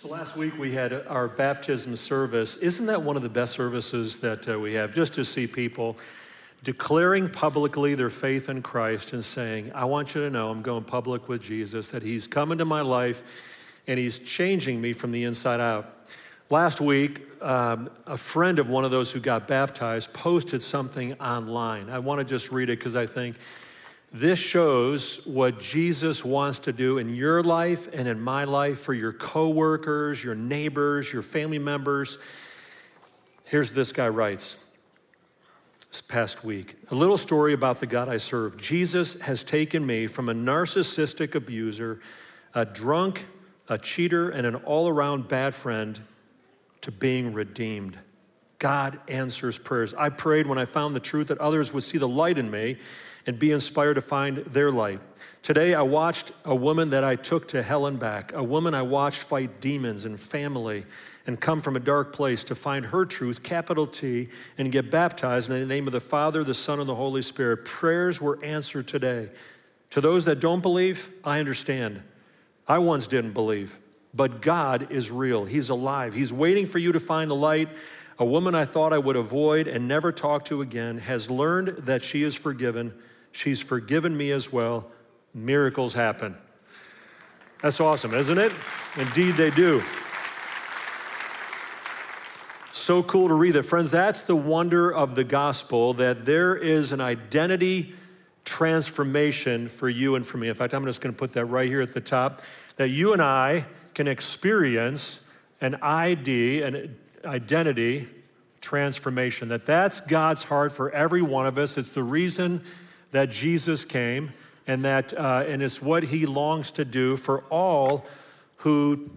So last week we had our baptism service. Isn't that one of the best services that uh, we have? Just to see people declaring publicly their faith in Christ and saying, I want you to know I'm going public with Jesus, that He's come into my life and He's changing me from the inside out. Last week, um, a friend of one of those who got baptized posted something online. I want to just read it because I think this shows what Jesus wants to do in your life and in my life for your coworkers, your neighbors, your family members. Here's this guy writes this past week a little story about the God I serve. Jesus has taken me from a narcissistic abuser, a drunk, a cheater, and an all around bad friend to being redeemed. God answers prayers. I prayed when I found the truth that others would see the light in me and be inspired to find their light. Today, I watched a woman that I took to hell and back, a woman I watched fight demons and family and come from a dark place to find her truth, capital T, and get baptized in the name of the Father, the Son, and the Holy Spirit. Prayers were answered today. To those that don't believe, I understand. I once didn't believe, but God is real. He's alive. He's waiting for you to find the light. A woman I thought I would avoid and never talk to again has learned that she is forgiven She's forgiven me as well. Miracles happen. That's awesome, isn't it? Indeed, they do. So cool to read that. Friends, that's the wonder of the gospel that there is an identity transformation for you and for me. In fact, I'm just going to put that right here at the top that you and I can experience an ID, an identity transformation. That that's God's heart for every one of us. It's the reason that Jesus came, and that uh, and it's what he longs to do for all who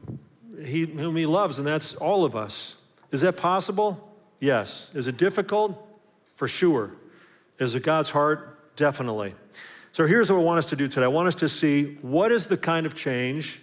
he, whom he loves, and that's all of us. Is that possible? Yes. Is it difficult? For sure. Is it God's heart? Definitely. So here's what I want us to do today. I want us to see what is the kind of change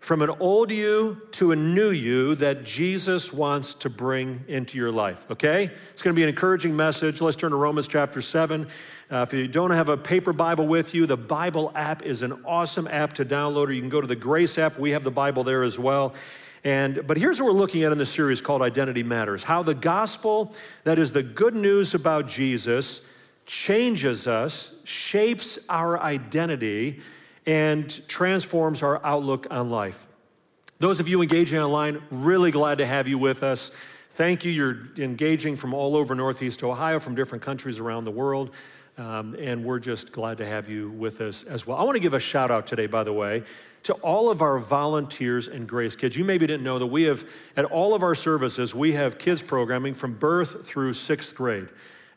from an old you to a new you that Jesus wants to bring into your life, okay? It's going to be an encouraging message. Let's turn to Romans chapter 7. Uh, if you don't have a paper Bible with you, the Bible app is an awesome app to download, or you can go to the Grace app. We have the Bible there as well. And, but here's what we're looking at in this series called Identity Matters how the gospel, that is the good news about Jesus, changes us, shapes our identity, and transforms our outlook on life. Those of you engaging online, really glad to have you with us. Thank you. You're engaging from all over Northeast Ohio, from different countries around the world. Um, and we're just glad to have you with us as well. I want to give a shout out today, by the way, to all of our volunteers and Grace Kids. You maybe didn't know that we have, at all of our services, we have kids programming from birth through sixth grade.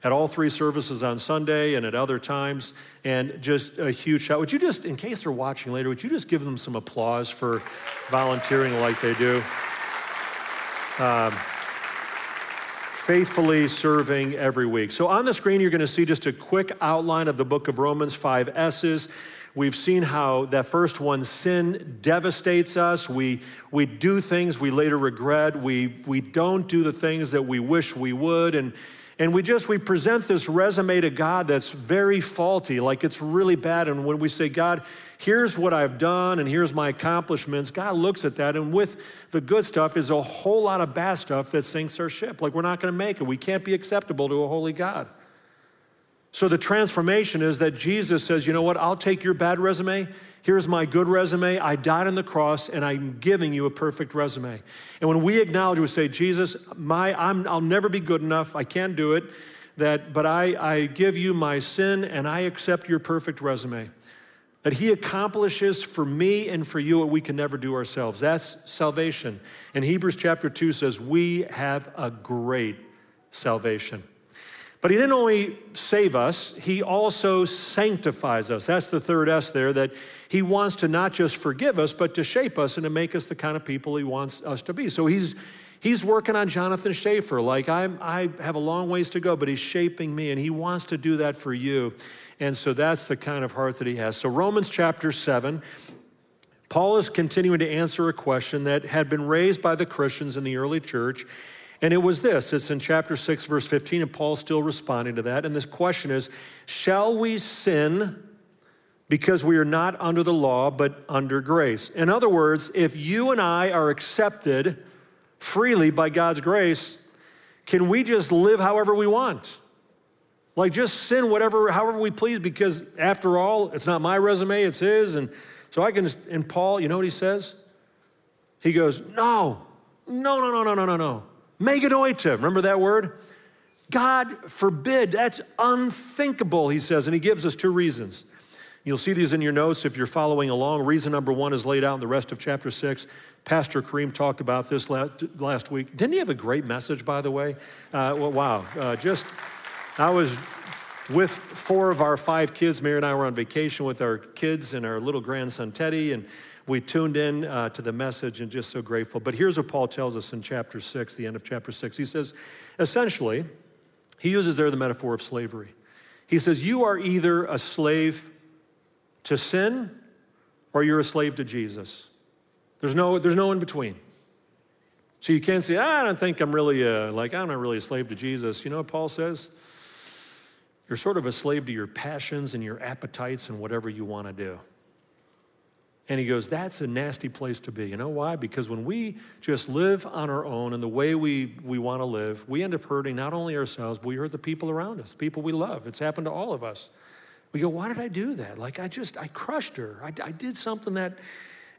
At all three services on Sunday and at other times, and just a huge shout. Would you just, in case they're watching later, would you just give them some applause for volunteering like they do? Um, faithfully serving every week. So on the screen, you're going to see just a quick outline of the book of Romans, five S's. We've seen how that first one, sin devastates us. We, we do things we later regret. We, we don't do the things that we wish we would. And, and we just, we present this resume to God that's very faulty, like it's really bad. And when we say, God, here's what I've done and here's my accomplishments, God looks at that. And with the good stuff is a whole lot of bad stuff that sinks our ship. Like we're not going to make it. We can't be acceptable to a holy God. So the transformation is that Jesus says, you know what? I'll take your bad resume Here's my good resume. I died on the cross, and I'm giving you a perfect resume. And when we acknowledge, we say, Jesus, my, I'm, I'll never be good enough. I can't do it. That, but I, I give you my sin, and I accept your perfect resume. That He accomplishes for me and for you what we can never do ourselves. That's salvation. And Hebrews chapter 2 says, We have a great salvation. But he didn't only save us, he also sanctifies us. That's the third S there, that he wants to not just forgive us, but to shape us and to make us the kind of people he wants us to be. So he's, he's working on Jonathan Schaefer. Like, I'm, I have a long ways to go, but he's shaping me, and he wants to do that for you. And so that's the kind of heart that he has. So, Romans chapter 7, Paul is continuing to answer a question that had been raised by the Christians in the early church. And it was this it's in chapter 6, verse 15, and Paul's still responding to that. And this question is Shall we sin because we are not under the law, but under grace. In other words, if you and I are accepted freely by God's grace, can we just live however we want? Like just sin whatever, however we please, because after all, it's not my resume, it's his. And so I can, and Paul, you know what he says? He goes, No, no, no, no, no, no, no, no. Meganoita, remember that word? God forbid. That's unthinkable, he says. And he gives us two reasons. You'll see these in your notes if you're following along. Reason number one is laid out in the rest of chapter six. Pastor Kareem talked about this last week. Didn't he have a great message, by the way? Uh, well, wow. Uh, just, I was with four of our five kids. Mary and I were on vacation with our kids and our little grandson, Teddy, and we tuned in uh, to the message and just so grateful. But here's what Paul tells us in chapter six, the end of chapter six. He says, essentially, he uses there the metaphor of slavery. He says, You are either a slave to sin or you're a slave to Jesus. There's no, there's no in between. So you can't say, I don't think I'm really a, like, I'm not really a slave to Jesus. You know what Paul says? You're sort of a slave to your passions and your appetites and whatever you want to do. And he goes, That's a nasty place to be. You know why? Because when we just live on our own and the way we, we want to live, we end up hurting not only ourselves, but we hurt the people around us, people we love. It's happened to all of us. We go, Why did I do that? Like, I just, I crushed her. I, I did something that,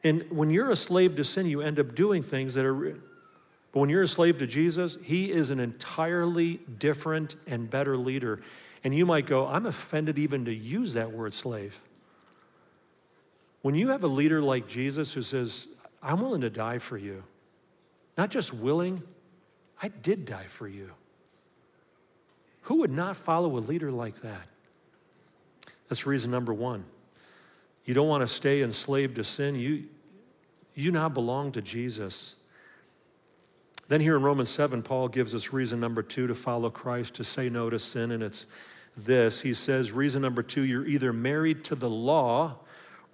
and when you're a slave to sin, you end up doing things that are, but when you're a slave to Jesus, he is an entirely different and better leader. And you might go, I'm offended even to use that word slave. When you have a leader like Jesus who says, I'm willing to die for you, not just willing, I did die for you. Who would not follow a leader like that? That's reason number one. You don't want to stay enslaved to sin. You, you now belong to Jesus. Then, here in Romans 7, Paul gives us reason number two to follow Christ, to say no to sin, and it's this. He says, reason number two, you're either married to the law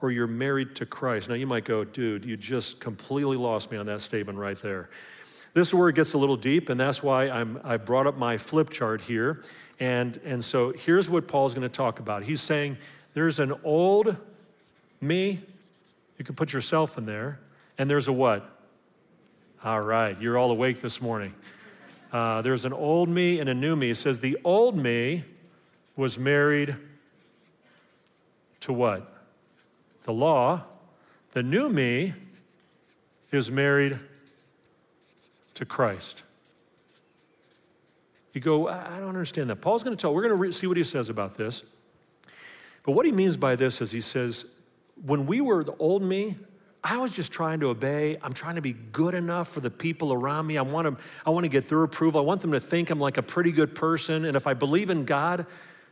or you're married to Christ. Now, you might go, dude, you just completely lost me on that statement right there. This is where it gets a little deep, and that's why I'm, I brought up my flip chart here. And, and so here's what Paul's going to talk about. He's saying there's an old me, you can put yourself in there, and there's a what? All right, you're all awake this morning. Uh, there's an old me and a new me. It says the old me was married to what? The law. The new me is married to Christ. You go, I don't understand that. Paul's going to tell, we're going to re- see what he says about this. But what he means by this is he says, when we were the old me, I was just trying to obey. I'm trying to be good enough for the people around me. I want to, I want to get their approval. I want them to think I'm like a pretty good person. And if I believe in God,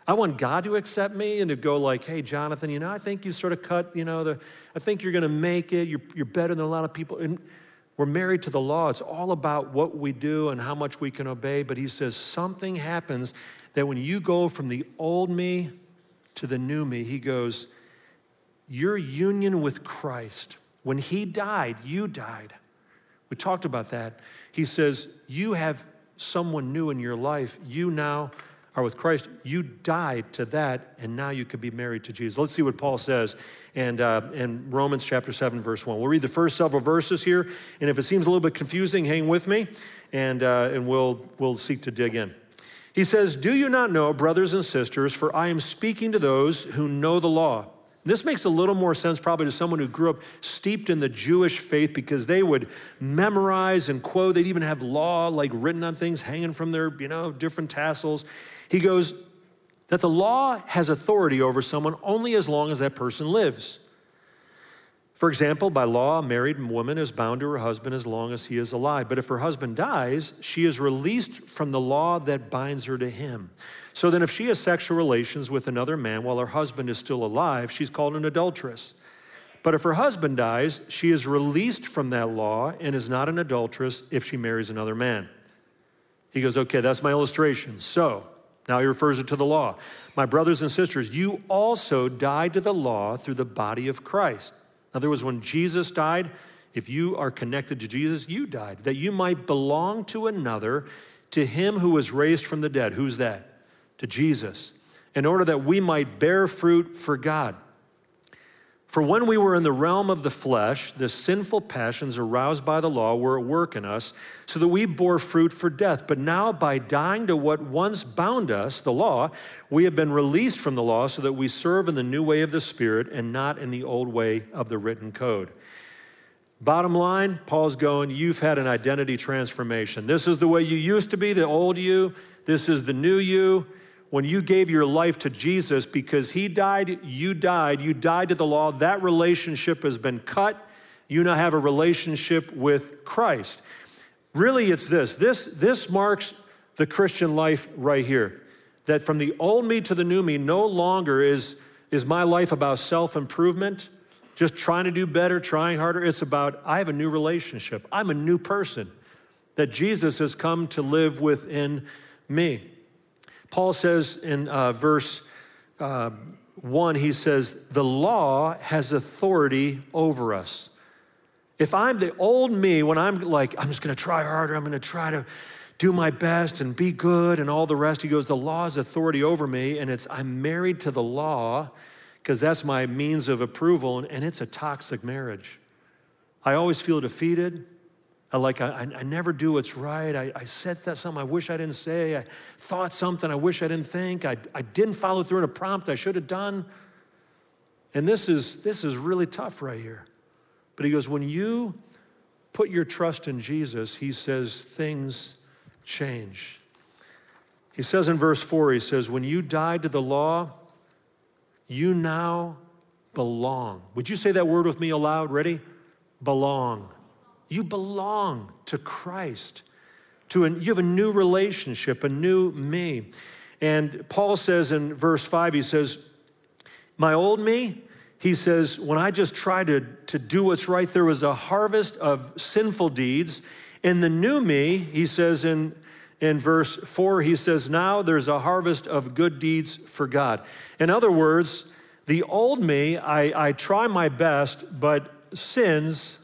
I want God to accept me and to go like, hey, Jonathan, you know, I think you sort of cut, you know, the, I think you're going to make it. You're, you're better than a lot of people. And we're married to the law. It's all about what we do and how much we can obey. But he says something happens that when you go from the old me to the new me, he goes, your union with Christ. When he died, you died. We talked about that. He says, You have someone new in your life. You now are with Christ, you died to that, and now you could be married to Jesus. Let's see what Paul says and, uh, in Romans chapter 7, verse 1. We'll read the first several verses here, and if it seems a little bit confusing, hang with me, and, uh, and we'll, we'll seek to dig in. He says, Do you not know, brothers and sisters, for I am speaking to those who know the law this makes a little more sense probably to someone who grew up steeped in the Jewish faith because they would memorize and quote. They'd even have law like written on things hanging from their, you know, different tassels. He goes, that the law has authority over someone only as long as that person lives. For example, by law, a married woman is bound to her husband as long as he is alive. But if her husband dies, she is released from the law that binds her to him. So then, if she has sexual relations with another man while her husband is still alive, she's called an adulteress. But if her husband dies, she is released from that law and is not an adulteress if she marries another man. He goes, Okay, that's my illustration. So, now he refers it to the law. My brothers and sisters, you also died to the law through the body of Christ. In other words, when Jesus died, if you are connected to Jesus, you died, that you might belong to another, to him who was raised from the dead. Who's that? to Jesus in order that we might bear fruit for God. For when we were in the realm of the flesh, the sinful passions aroused by the law were at work in us, so that we bore fruit for death. But now, by dying to what once bound us, the law, we have been released from the law so that we serve in the new way of the Spirit and not in the old way of the written code. Bottom line, Paul's going, You've had an identity transformation. This is the way you used to be, the old you. This is the new you when you gave your life to Jesus because he died, you died, you died to the law, that relationship has been cut. You now have a relationship with Christ. Really, it's this. This, this marks the Christian life right here. That from the old me to the new me, no longer is, is my life about self improvement, just trying to do better, trying harder. It's about I have a new relationship. I'm a new person. That Jesus has come to live within me. Paul says in uh, verse uh, 1, he says, The law has authority over us. If I'm the old me, when I'm like, I'm just gonna try harder, I'm gonna try to do my best and be good and all the rest, he goes, The law has authority over me, and it's I'm married to the law because that's my means of approval, and it's a toxic marriage. I always feel defeated. I like, I, I never do what's right. I, I said that something I wish I didn't say. I thought something I wish I didn't think. I, I didn't follow through on a prompt I should have done. And this is, this is really tough right here. But he goes, when you put your trust in Jesus, he says things change. He says in verse 4, he says, When you died to the law, you now belong. Would you say that word with me aloud? Ready? Belong. You belong to Christ. To a, you have a new relationship, a new me. And Paul says in verse 5, he says, My old me, he says, when I just tried to, to do what's right, there was a harvest of sinful deeds. In the new me, he says in, in verse 4, he says, Now there's a harvest of good deeds for God. In other words, the old me, I, I try my best, but sins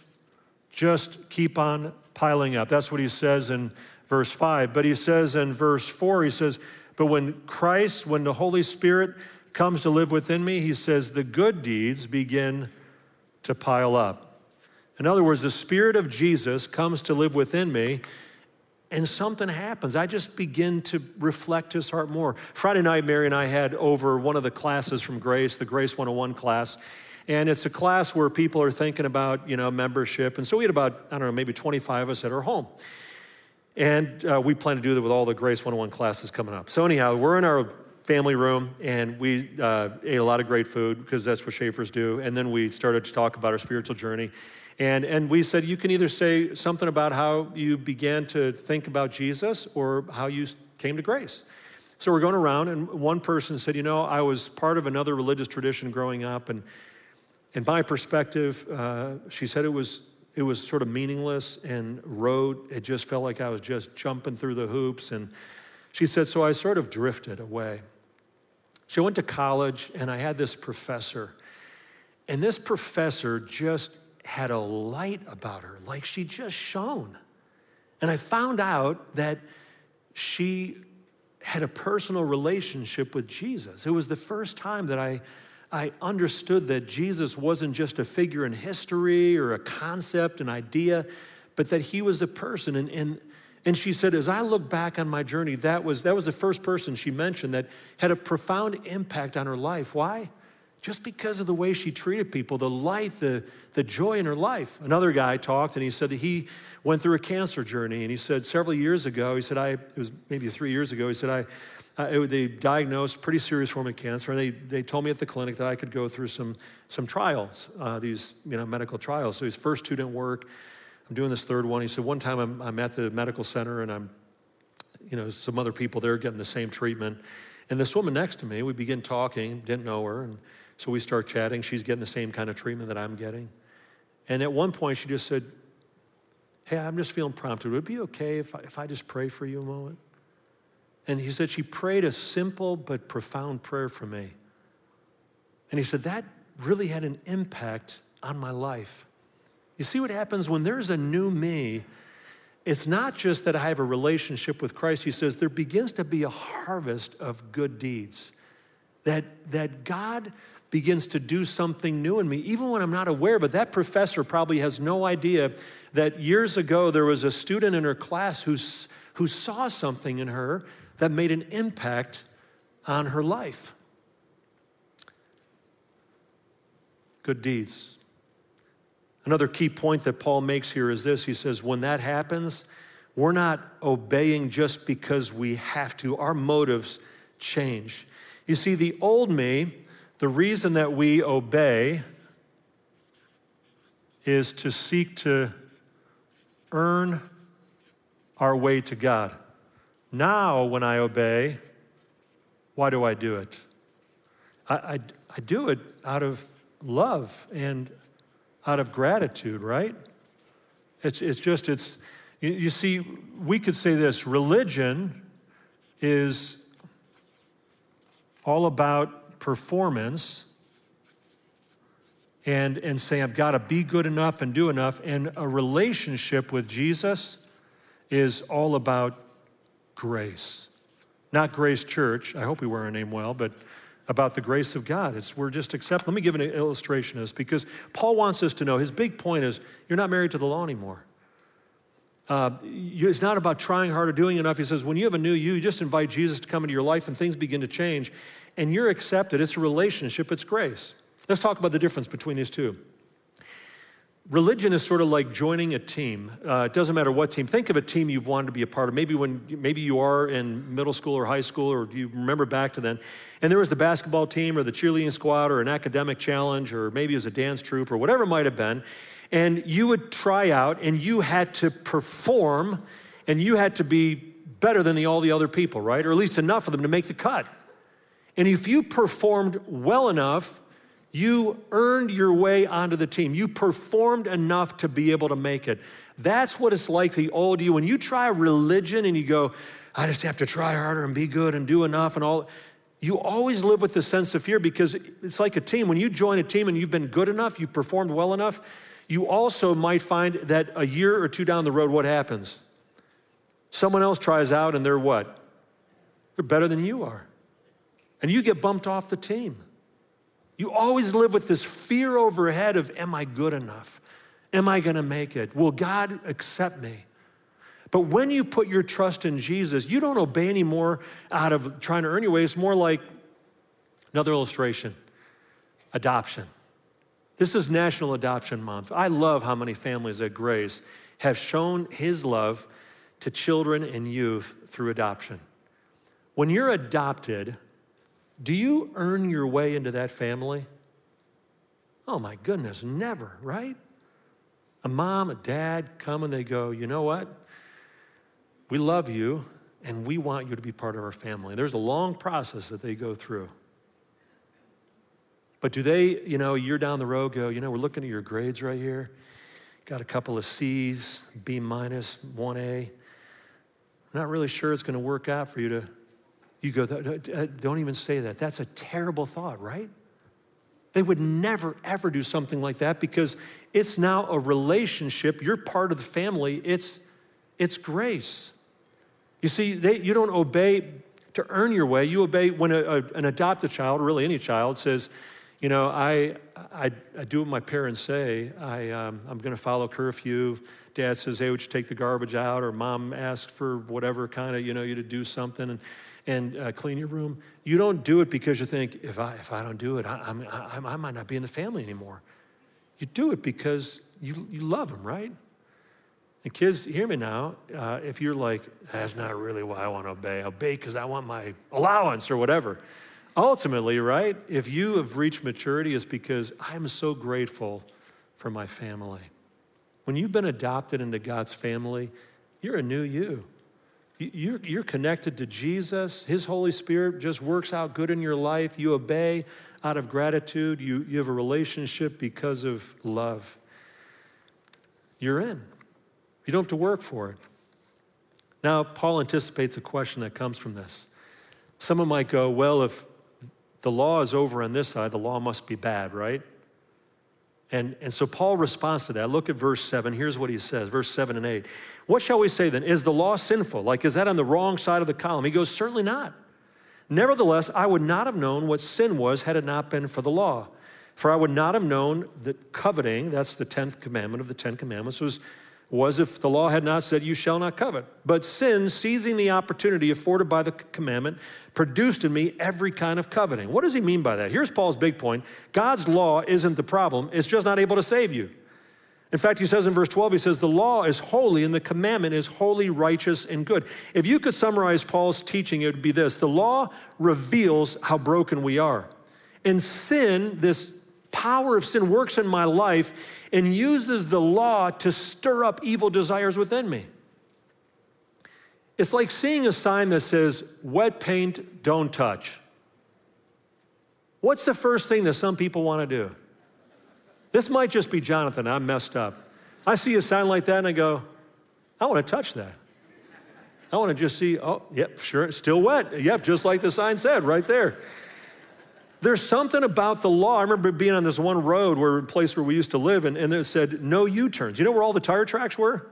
just keep on piling up. That's what he says in verse 5. But he says in verse 4, he says, But when Christ, when the Holy Spirit comes to live within me, he says, the good deeds begin to pile up. In other words, the Spirit of Jesus comes to live within me, and something happens. I just begin to reflect his heart more. Friday night, Mary and I had over one of the classes from Grace, the Grace 101 class, and it's a class where people are thinking about, you know, membership. And so we had about, I don't know, maybe 25 of us at our home. And uh, we plan to do that with all the Grace 101 classes coming up. So, anyhow, we're in our family room and we uh, ate a lot of great food because that's what Schaefer's do. And then we started to talk about our spiritual journey. And, and we said, you can either say something about how you began to think about Jesus or how you came to grace. So we're going around, and one person said, You know, I was part of another religious tradition growing up, and in my perspective, uh, she said it was, it was sort of meaningless and rote. It just felt like I was just jumping through the hoops. And she said, so I sort of drifted away. She went to college, and I had this professor. And this professor just had a light about her, like she just shone. And I found out that she had a personal relationship with Jesus. It was the first time that I I understood that Jesus wasn't just a figure in history or a concept, an idea, but that he was a person. And, and, and she said, as I look back on my journey, that was, that was the first person she mentioned that had a profound impact on her life. Why? Just because of the way she treated people, the light, the, the joy in her life. Another guy talked and he said that he went through a cancer journey. And he said several years ago, he said, I, it was maybe three years ago, he said, I, uh, it, they diagnosed pretty serious form of cancer, and they, they told me at the clinic that I could go through some, some trials, uh, these you know, medical trials. So his first two didn't work. I'm doing this third one. He said, one time I'm, I'm at the medical center, and I'm, you know, some other people there getting the same treatment. And this woman next to me, we begin talking, didn't know her, and so we start chatting. She's getting the same kind of treatment that I'm getting. And at one point, she just said, Hey, I'm just feeling prompted. Would it be okay if I, if I just pray for you a moment? And he said, She prayed a simple but profound prayer for me. And he said, That really had an impact on my life. You see what happens when there's a new me? It's not just that I have a relationship with Christ. He says there begins to be a harvest of good deeds. That, that God begins to do something new in me, even when I'm not aware of it. That professor probably has no idea that years ago there was a student in her class who's, who saw something in her that made an impact on her life. Good deeds. Another key point that Paul makes here is this he says, when that happens, we're not obeying just because we have to, our motives change. You see, the old me, the reason that we obey is to seek to earn our way to God. Now, when I obey, why do I do it? I, I, I do it out of love and out of gratitude, right? It's, it's just, it's, you, you see, we could say this religion is all about performance and, and say, I've got to be good enough and do enough. And a relationship with Jesus is all about grace. Not Grace Church, I hope we wear our name well, but about the grace of God. It's we're just accept. Let me give an illustration of this because Paul wants us to know his big point is you're not married to the law anymore. Uh, it's not about trying hard or doing enough. He says, when you have a new you, you just invite Jesus to come into your life and things begin to change and you're accepted. It's a relationship, it's grace. Let's talk about the difference between these two. Religion is sort of like joining a team. Uh, it doesn't matter what team. Think of a team you've wanted to be a part of. Maybe when maybe you are in middle school or high school, or you remember back to then, and there was the basketball team or the cheerleading squad or an academic challenge, or maybe it was a dance troupe or whatever it might have been. And you would try out, and you had to perform, and you had to be better than the, all the other people, right? Or at least enough of them to make the cut. And if you performed well enough, you earned your way onto the team. You performed enough to be able to make it. That's what it's like the old you. When you try religion and you go, I just have to try harder and be good and do enough and all, you always live with the sense of fear because it's like a team. When you join a team and you've been good enough, you've performed well enough, you also might find that a year or two down the road, what happens? Someone else tries out and they're what? They're better than you are. And you get bumped off the team. You always live with this fear overhead of, Am I good enough? Am I going to make it? Will God accept me? But when you put your trust in Jesus, you don't obey anymore out of trying to earn your way. It's more like another illustration adoption. This is National Adoption Month. I love how many families at Grace have shown His love to children and youth through adoption. When you're adopted, do you earn your way into that family? Oh my goodness, never, right? A mom, a dad come and they go, you know what? We love you and we want you to be part of our family. There's a long process that they go through. But do they, you know, a year down the road go, you know, we're looking at your grades right here. Got a couple of C's, B minus, 1A. Not really sure it's going to work out for you to you go, don't even say that. That's a terrible thought, right? They would never, ever do something like that because it's now a relationship. You're part of the family. It's, it's grace. You see, they, you don't obey to earn your way. You obey when a, a, an adopted child, really any child, says, you know, I, I, I do what my parents say. I, um, I'm going to follow curfew. Dad says, hey, would you take the garbage out? Or mom asks for whatever kind of, you know, you to do something. And and uh, clean your room. You don't do it because you think, if I, if I don't do it, I, I, I, might not be in the family anymore. You do it because you, you love them, right? And kids, hear me now. Uh, if you're like, that's not really why I want to obey, I obey because I want my allowance or whatever. Ultimately, right, if you have reached maturity, it's because I'm so grateful for my family. When you've been adopted into God's family, you're a new you. You're, you're connected to Jesus. His Holy Spirit just works out good in your life. You obey out of gratitude. You, you have a relationship because of love. You're in. You don't have to work for it. Now, Paul anticipates a question that comes from this. Someone might go, well, if the law is over on this side, the law must be bad, right? And, and so Paul responds to that. Look at verse 7. Here's what he says, verse 7 and 8. What shall we say then? Is the law sinful? Like, is that on the wrong side of the column? He goes, Certainly not. Nevertheless, I would not have known what sin was had it not been for the law. For I would not have known that coveting, that's the 10th commandment of the 10 commandments, was, was if the law had not said, You shall not covet. But sin, seizing the opportunity afforded by the commandment, produced in me every kind of coveting. What does he mean by that? Here's Paul's big point God's law isn't the problem, it's just not able to save you. In fact, he says in verse 12, he says, The law is holy and the commandment is holy, righteous, and good. If you could summarize Paul's teaching, it would be this the law reveals how broken we are. And sin, this power of sin, works in my life and uses the law to stir up evil desires within me. It's like seeing a sign that says, wet paint, don't touch. What's the first thing that some people want to do? This might just be Jonathan. I'm messed up. I see a sign like that and I go, I want to touch that. I want to just see, oh, yep, sure, it's still wet. Yep, just like the sign said right there. There's something about the law. I remember being on this one road where a place where we used to live, and, and it said no U-turns. You know where all the tire tracks were?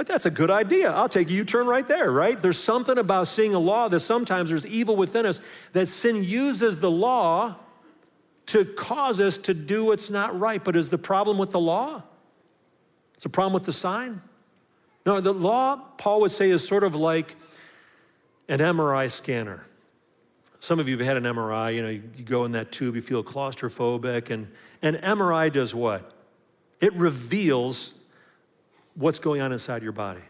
But that's a good idea. I'll take a U-turn right there, right? There's something about seeing a law that sometimes there's evil within us that sin uses the law to cause us to do what's not right. But is the problem with the law? It's a problem with the sign? No, the law, Paul would say, is sort of like an MRI scanner. Some of you have had an MRI, you know, you go in that tube, you feel claustrophobic, and an MRI does what? It reveals what's going on inside your body.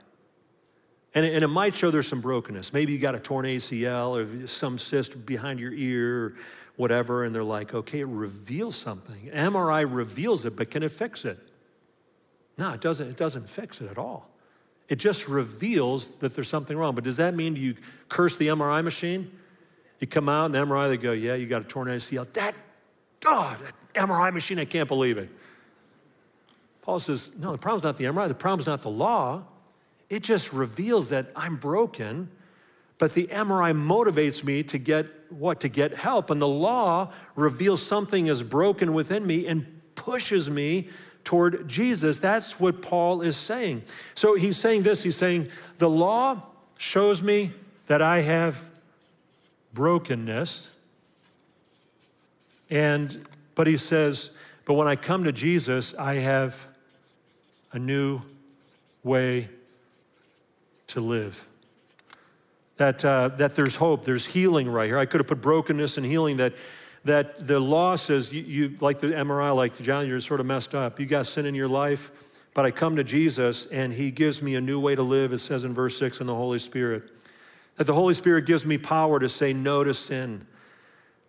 And it, and it might show there's some brokenness. Maybe you got a torn ACL or some cyst behind your ear or whatever, and they're like, okay, it reveals something. MRI reveals it, but can it fix it? No, it doesn't, it doesn't fix it at all. It just reveals that there's something wrong. But does that mean you curse the MRI machine? You come out and the MRI, they go, yeah, you got a torn ACL. That, oh, that MRI machine, I can't believe it. Paul says, no, the problem's not the MRI, the problem's not the law. It just reveals that I'm broken but the MRI motivates me to get what? To get help. And the law reveals something is broken within me and pushes me toward Jesus. That's what Paul is saying. So he's saying this he's saying, the law shows me that I have brokenness. And, but he says, but when I come to Jesus, I have a new way to live that, uh, that there's hope, there's healing right here. I could have put brokenness and healing that, that the law says, you, you like the MRI, like John, you're sort of messed up. You got sin in your life, but I come to Jesus and he gives me a new way to live, it says in verse 6 in the Holy Spirit. That the Holy Spirit gives me power to say no to sin.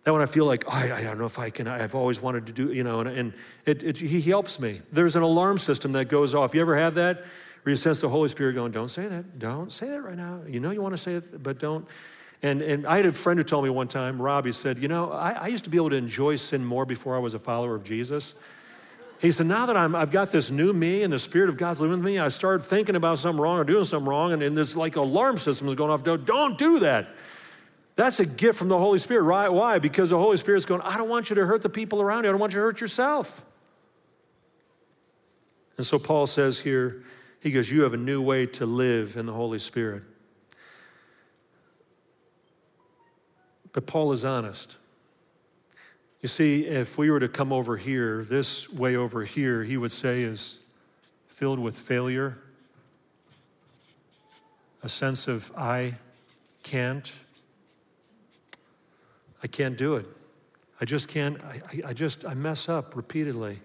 That when I feel like, oh, I, I, don't know if I can, I've always wanted to do, you know, and, and it, it, he helps me. There's an alarm system that goes off. You ever have that? Where you sense the Holy Spirit going, don't say that. Don't say that right now. You know you want to say it, but don't. And, and I had a friend who told me one time, Rob, he said, you know, I, I used to be able to enjoy sin more before I was a follower of Jesus. He said, now that I'm, I've got this new me and the Spirit of God's living with me, I started thinking about something wrong or doing something wrong, and, and this like alarm system is going off. Don't do that. That's a gift from the Holy Spirit? Why? Because the Holy Spirit's going, I don't want you to hurt the people around you. I don't want you to hurt yourself. And so Paul says here, he goes, You have a new way to live in the Holy Spirit. But Paul is honest. You see, if we were to come over here, this way over here, he would say is filled with failure, a sense of I can't. I can't do it. I just can't, I, I just, I mess up repeatedly.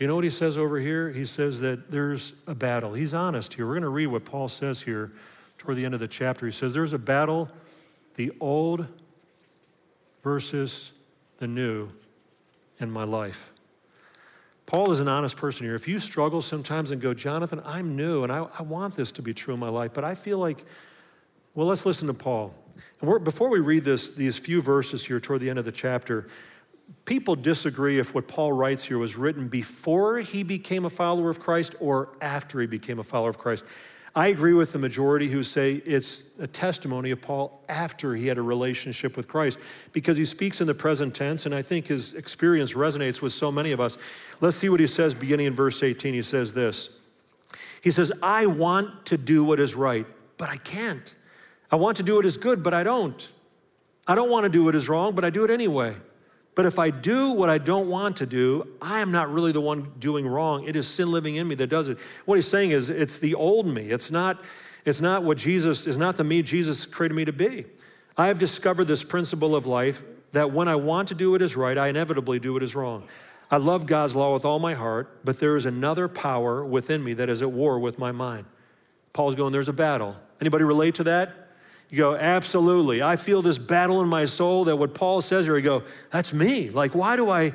You know what he says over here? He says that there's a battle. He's honest here. We're going to read what Paul says here toward the end of the chapter. He says, There's a battle, the old versus the new in my life. Paul is an honest person here. If you struggle sometimes and go, Jonathan, I'm new and I, I want this to be true in my life, but I feel like, well, let's listen to Paul. And before we read this, these few verses here toward the end of the chapter, people disagree if what Paul writes here was written before he became a follower of Christ or after he became a follower of Christ. I agree with the majority who say it's a testimony of Paul after he had a relationship with Christ because he speaks in the present tense, and I think his experience resonates with so many of us. Let's see what he says beginning in verse 18. He says this He says, I want to do what is right, but I can't. I want to do what is good, but I don't. I don't want to do what is wrong, but I do it anyway. But if I do what I don't want to do, I am not really the one doing wrong. It is sin living in me that does it. What he's saying is it's the old me. It's not, it's not what Jesus, is not the me Jesus created me to be. I have discovered this principle of life that when I want to do what is right, I inevitably do what is wrong. I love God's law with all my heart, but there is another power within me that is at war with my mind. Paul's going, there's a battle. Anybody relate to that? You go, absolutely. I feel this battle in my soul that what Paul says here, you go, that's me. Like, why do I?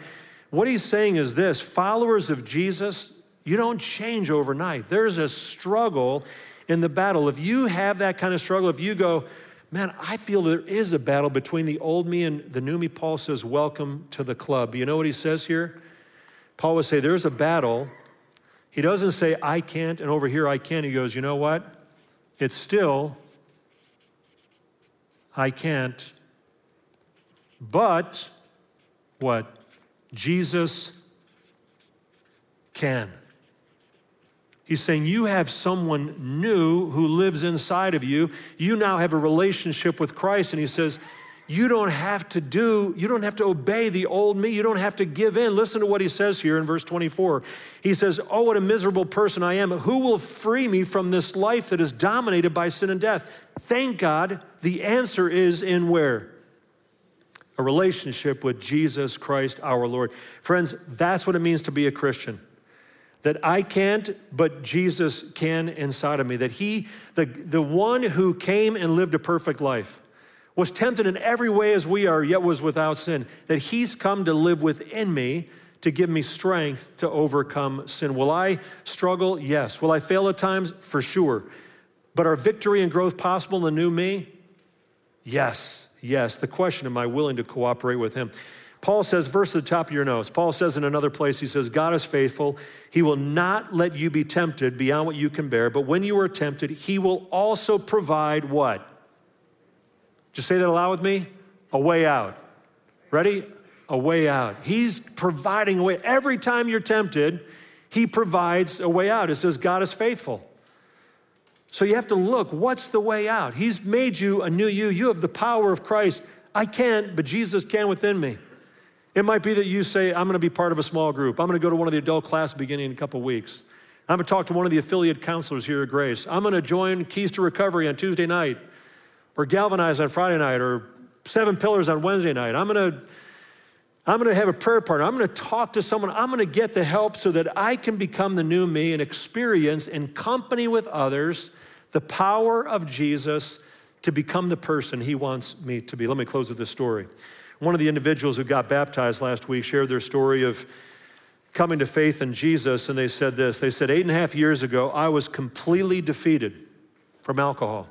What he's saying is this followers of Jesus, you don't change overnight. There's a struggle in the battle. If you have that kind of struggle, if you go, man, I feel there is a battle between the old me and the new me, Paul says, welcome to the club. You know what he says here? Paul would say, there's a battle. He doesn't say, I can't, and over here I can. He goes, you know what? It's still I can't. But what? Jesus can. He's saying you have someone new who lives inside of you. You now have a relationship with Christ. And he says, you don't have to do, you don't have to obey the old me. You don't have to give in. Listen to what he says here in verse 24. He says, Oh, what a miserable person I am. Who will free me from this life that is dominated by sin and death? Thank God the answer is in where? A relationship with Jesus Christ our Lord. Friends, that's what it means to be a Christian. That I can't, but Jesus can inside of me. That He, the, the one who came and lived a perfect life, was tempted in every way as we are, yet was without sin, that he's come to live within me to give me strength to overcome sin. Will I struggle? Yes. Will I fail at times? For sure. But are victory and growth possible in the new me? Yes, yes. The question, am I willing to cooperate with him? Paul says, verse at the top of your notes, Paul says in another place, he says, God is faithful. He will not let you be tempted beyond what you can bear, but when you are tempted, he will also provide what? Just say that aloud with me a way out. Ready? A way out. He's providing a way. Every time you're tempted, He provides a way out. It says God is faithful. So you have to look what's the way out? He's made you a new you. You have the power of Christ. I can't, but Jesus can within me. It might be that you say, I'm going to be part of a small group. I'm going to go to one of the adult classes beginning in a couple weeks. I'm going to talk to one of the affiliate counselors here at Grace. I'm going to join Keys to Recovery on Tuesday night or Galvanize on Friday night or Seven Pillars on Wednesday night. I'm going to I'm going to have a prayer partner. I'm going to talk to someone. I'm going to get the help so that I can become the new me and experience in company with others the power of Jesus to become the person he wants me to be. Let me close with this story. One of the individuals who got baptized last week shared their story of coming to faith in Jesus, and they said this. They said, Eight and a half years ago, I was completely defeated from alcohol.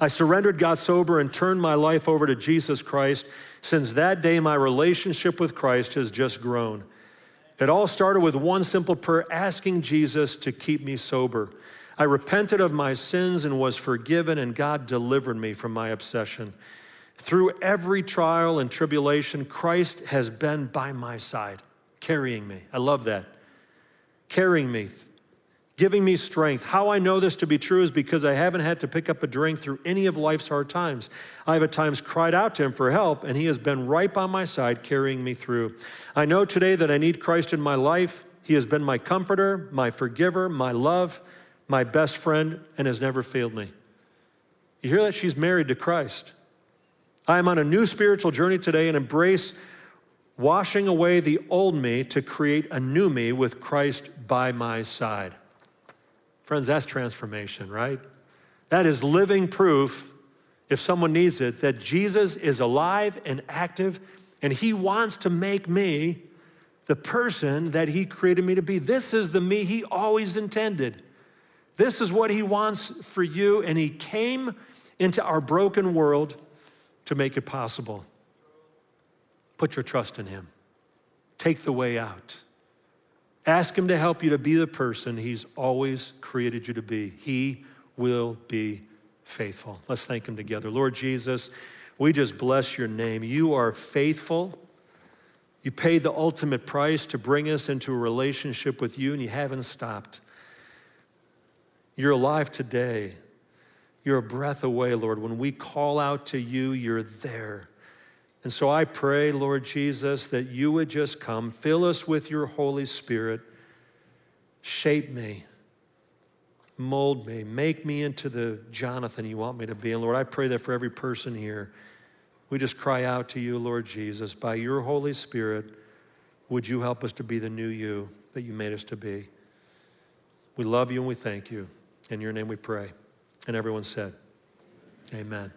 I surrendered, got sober, and turned my life over to Jesus Christ. Since that day, my relationship with Christ has just grown. It all started with one simple prayer asking Jesus to keep me sober. I repented of my sins and was forgiven, and God delivered me from my obsession. Through every trial and tribulation, Christ has been by my side, carrying me. I love that. Carrying me giving me strength. How I know this to be true is because I haven't had to pick up a drink through any of life's hard times. I have at times cried out to Him for help, and He has been right by my side, carrying me through. I know today that I need Christ in my life. He has been my comforter, my forgiver, my love, my best friend, and has never failed me. You hear that? She's married to Christ. I am on a new spiritual journey today and embrace washing away the old me to create a new me with Christ by my side. Friends, that's transformation, right? That is living proof, if someone needs it, that Jesus is alive and active and he wants to make me the person that he created me to be. This is the me he always intended. This is what he wants for you, and he came into our broken world to make it possible. Put your trust in him. Take the way out. Ask Him to help you to be the person He's always created you to be. He will be faithful. Let's thank Him together. Lord Jesus, we just bless your name. You are faithful. You paid the ultimate price to bring us into a relationship with you, and you haven't stopped. You're alive today. You're a breath away, Lord. When we call out to you, you're there. And so I pray, Lord Jesus, that you would just come, fill us with your Holy Spirit, shape me, mold me, make me into the Jonathan you want me to be. And Lord, I pray that for every person here, we just cry out to you, Lord Jesus, by your Holy Spirit, would you help us to be the new you that you made us to be? We love you and we thank you. In your name we pray. And everyone said, Amen.